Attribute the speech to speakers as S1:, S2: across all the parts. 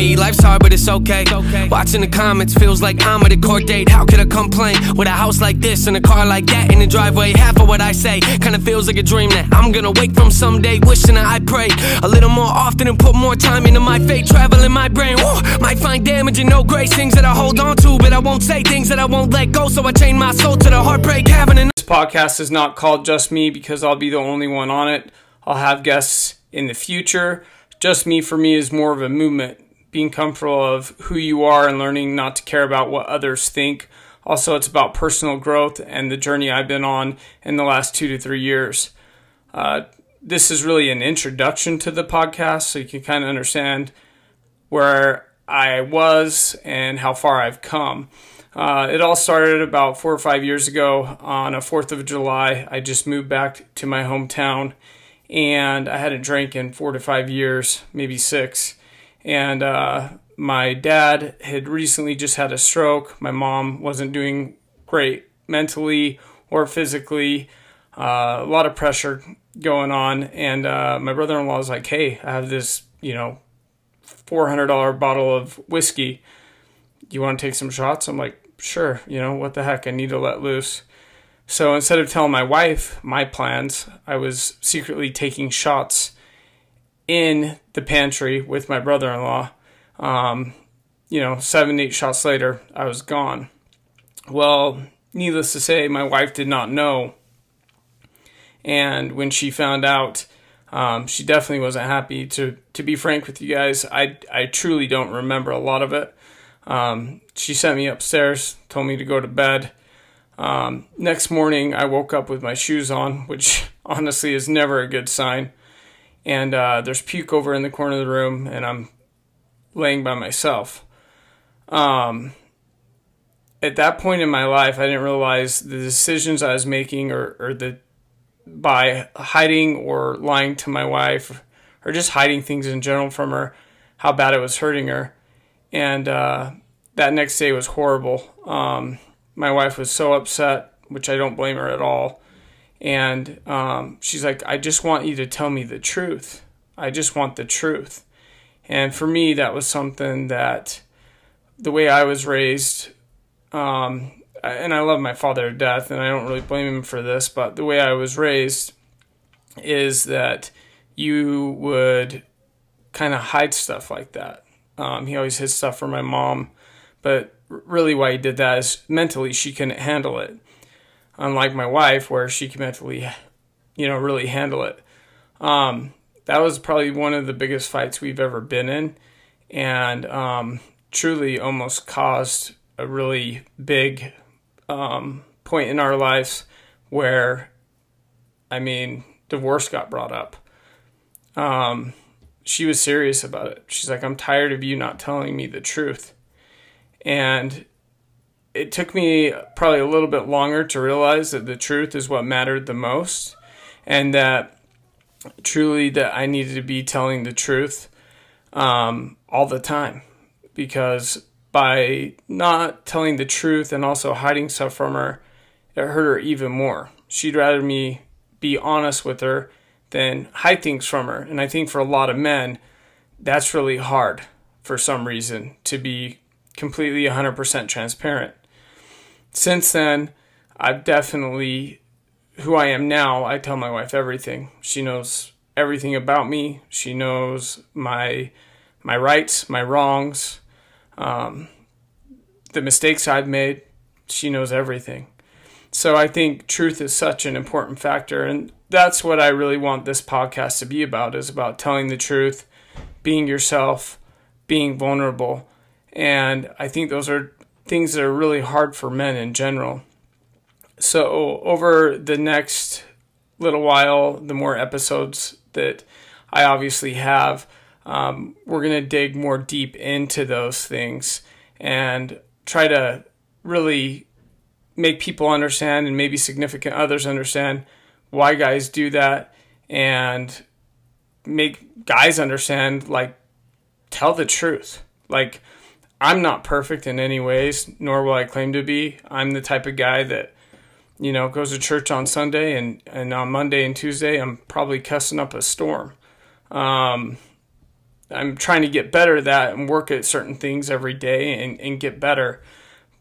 S1: be. Life's hard, but it's okay. Watching the comments feels like I'm at a court date. How could I complain with a house like this and a car like that in the driveway? Half of what I say kinda feels like a dream that I'm gonna wake from someday. Wishing that I pray a little more often and put more time into my fate. Travel in my brain. Woo, might find damage and no grace. Things that I hold on to, but I won't say things that I won't let go. So I chain my soul to the heartbreak, having an
S2: This podcast is not called Just Me because I'll be the only one on it. I'll have guests in the future. Just Me for me is more of a movement, being comfortable of who you are and learning not to care about what others think. Also, it's about personal growth and the journey I've been on in the last two to three years. Uh, this is really an introduction to the podcast so you can kind of understand where I was and how far I've come. Uh, it all started about four or five years ago on a 4th of July. I just moved back to my hometown and I hadn't drank in four to five years, maybe six. And uh, my dad had recently just had a stroke. My mom wasn't doing great mentally or physically. Uh, a lot of pressure going on. And uh, my brother in law was like, hey, I have this, you know, $400 bottle of whiskey. You want to take some shots? I'm like, sure, you know, what the heck? I need to let loose. So instead of telling my wife my plans, I was secretly taking shots in the pantry with my brother in law. Um, you know, seven, eight shots later, I was gone. Well, needless to say, my wife did not know. And when she found out, um, she definitely wasn't happy. To to be frank with you guys, I I truly don't remember a lot of it. Um, she sent me upstairs, told me to go to bed. Um, next morning, I woke up with my shoes on, which honestly is never a good sign. And uh, there's puke over in the corner of the room, and I'm laying by myself. Um, at that point in my life, I didn't realize the decisions I was making, or, or the by hiding or lying to my wife, or just hiding things in general from her, how bad it was hurting her. And uh, that next day was horrible. Um, my wife was so upset, which I don't blame her at all. And um, she's like, I just want you to tell me the truth. I just want the truth. And for me, that was something that the way I was raised, um, and I love my father to death, and I don't really blame him for this, but the way I was raised is that you would kind of hide stuff like that. Um, he always hid stuff from my mom, but really why he did that is mentally she couldn't handle it. Unlike my wife, where she can mentally, you know, really handle it. Um, that was probably one of the biggest fights we've ever been in, and um, truly almost caused a really big um, point in our lives where, I mean, divorce got brought up. Um, she was serious about it. She's like, I'm tired of you not telling me the truth. And it took me probably a little bit longer to realize that the truth is what mattered the most and that truly that I needed to be telling the truth um, all the time because by not telling the truth and also hiding stuff from her, it hurt her even more. She'd rather me be honest with her than hide things from her. And I think for a lot of men, that's really hard for some reason to be completely 100% transparent. Since then, I've definitely, who I am now, I tell my wife everything. She knows everything about me. She knows my my rights, my wrongs, um, the mistakes I've made. She knows everything. So I think truth is such an important factor, and that's what I really want this podcast to be about: is about telling the truth, being yourself, being vulnerable, and I think those are things that are really hard for men in general. So over the next little while, the more episodes that I obviously have, um, we're going to dig more deep into those things and try to really make people understand and maybe significant others understand why guys do that and make guys understand like tell the truth like i'm not perfect in any ways nor will i claim to be i'm the type of guy that you know goes to church on sunday and and on monday and tuesday i'm probably cussing up a storm um, I'm trying to get better at that and work at certain things every day and, and get better.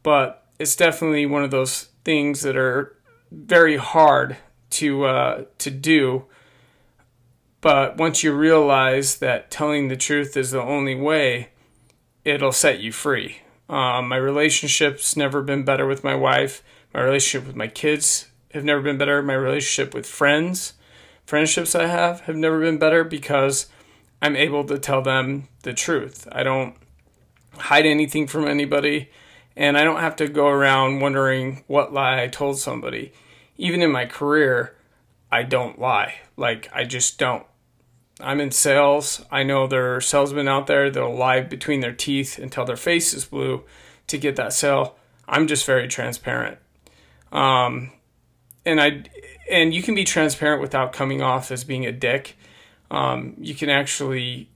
S2: But it's definitely one of those things that are very hard to uh, to do. But once you realize that telling the truth is the only way, it'll set you free. Um, my relationship's never been better with my wife. My relationship with my kids have never been better. My relationship with friends, friendships I have, have never been better because I'm able to tell them the truth. I don't hide anything from anybody, and I don't have to go around wondering what lie I told somebody. Even in my career, I don't lie. Like, I just don't. I'm in sales. I know there are salesmen out there that'll lie between their teeth until their face is blue to get that sale. I'm just very transparent. Um, and I and you can be transparent without coming off as being a dick. Um, you can actually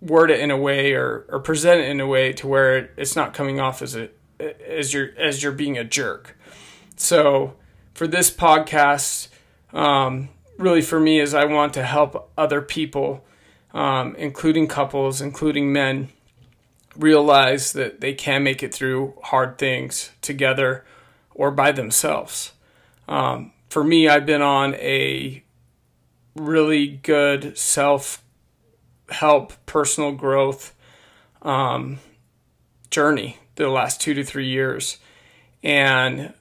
S2: word it in a way or, or present it in a way to where it's not coming off as a as you're as you're being a jerk. So for this podcast, um, really for me is I want to help other people, um, including couples, including men, realize that they can make it through hard things together or by themselves. Um, for me, I've been on a really good self help, personal growth um, journey the last two to three years. And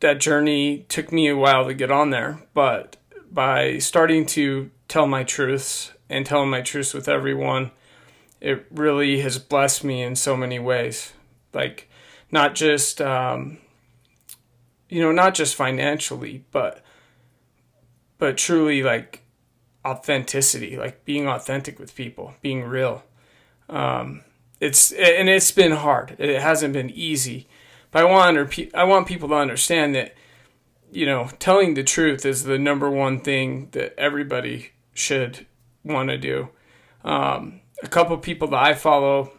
S2: that journey took me a while to get on there, but by starting to tell my truths and telling my truths with everyone, it really has blessed me in so many ways. Like, not just, um, you know, not just financially, but, but truly like authenticity, like being authentic with people, being real. Um, it's, and it's been hard. It hasn't been easy, but I want, I want people to understand that you know, telling the truth is the number one thing that everybody should want to do. Um, a couple people that I follow,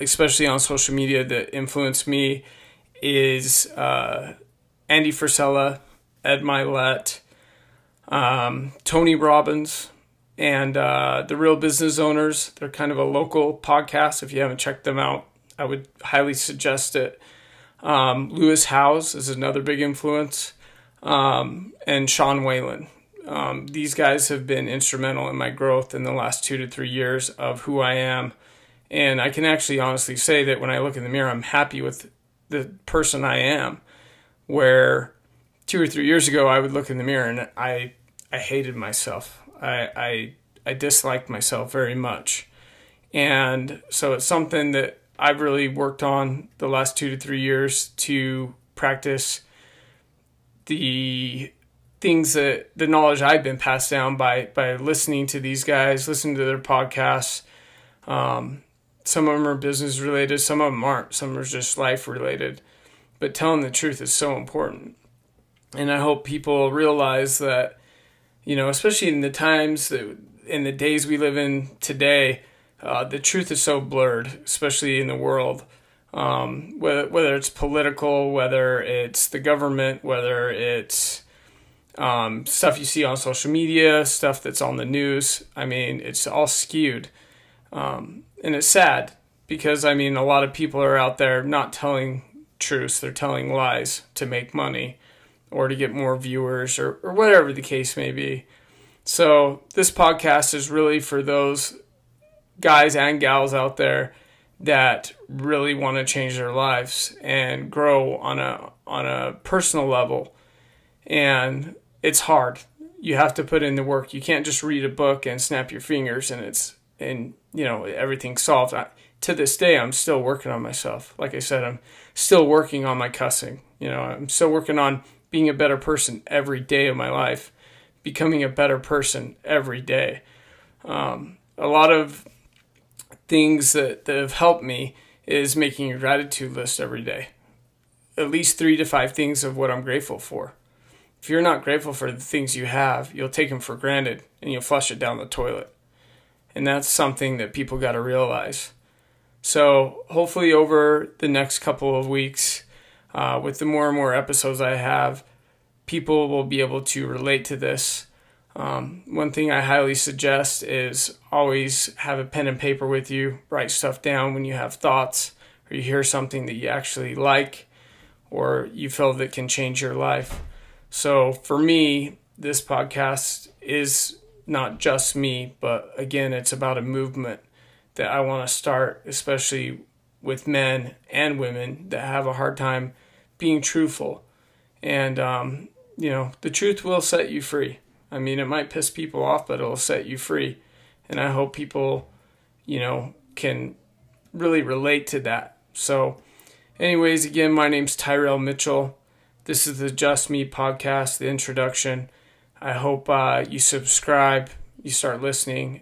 S2: especially on social media, that influence me is uh, Andy Frisella, Ed Mylett, um, Tony Robbins, and uh, the Real Business Owners. They're kind of a local podcast. If you haven't checked them out, I would highly suggest it. Um, Lewis Howes is another big influence, um, and Sean Whalen. Um, these guys have been instrumental in my growth in the last two to three years of who I am. And I can actually honestly say that when I look in the mirror, I'm happy with the person I am. Where two or three years ago, I would look in the mirror and I, I hated myself. I, I, I disliked myself very much. And so it's something that I've really worked on the last two to three years to practice the things that the knowledge I've been passed down by by listening to these guys, listening to their podcasts. Um, some of them are business related, some of them aren't. Some are just life related. But telling the truth is so important, and I hope people realize that, you know, especially in the times that in the days we live in today, uh, the truth is so blurred, especially in the world. Um, whether, whether it's political, whether it's the government, whether it's um, stuff you see on social media, stuff that's on the news. I mean, it's all skewed. Um, and it's sad because, I mean, a lot of people are out there not telling truths, they're telling lies to make money or to get more viewers or, or whatever the case may be. So, this podcast is really for those guys and gals out there that really want to change their lives and grow on a on a personal level. And it's hard. You have to put in the work. You can't just read a book and snap your fingers and it's and you know everything's solved. I, to this day i'm still working on myself. Like i said i'm still working on my cussing. You know i'm still working on being a better person every day of my life becoming a better person every day. Um, a lot of things that, that have helped me is making a gratitude list every day. At least three to five things of what I'm grateful for. If you're not grateful for the things you have, you'll take them for granted and you'll flush it down the toilet. And that's something that people got to realize. So, hopefully, over the next couple of weeks, uh, with the more and more episodes I have, people will be able to relate to this. Um, one thing I highly suggest is always have a pen and paper with you. Write stuff down when you have thoughts or you hear something that you actually like or you feel that can change your life. So for me, this podcast is not just me, but again, it's about a movement that I want to start, especially with men and women that have a hard time being truthful. And, um, you know, the truth will set you free. I mean, it might piss people off, but it'll set you free. And I hope people, you know, can really relate to that. So, anyways, again, my name's Tyrell Mitchell. This is the Just Me podcast, the introduction. I hope uh, you subscribe, you start listening.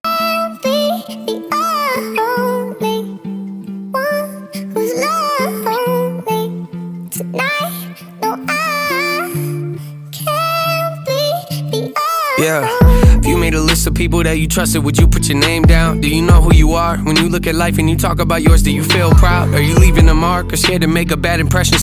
S1: People that you trusted, would you put your name down? Do you know who you are? When you look at life and you talk about yours, do you feel proud? Are you leaving a mark or scared to make a bad impression?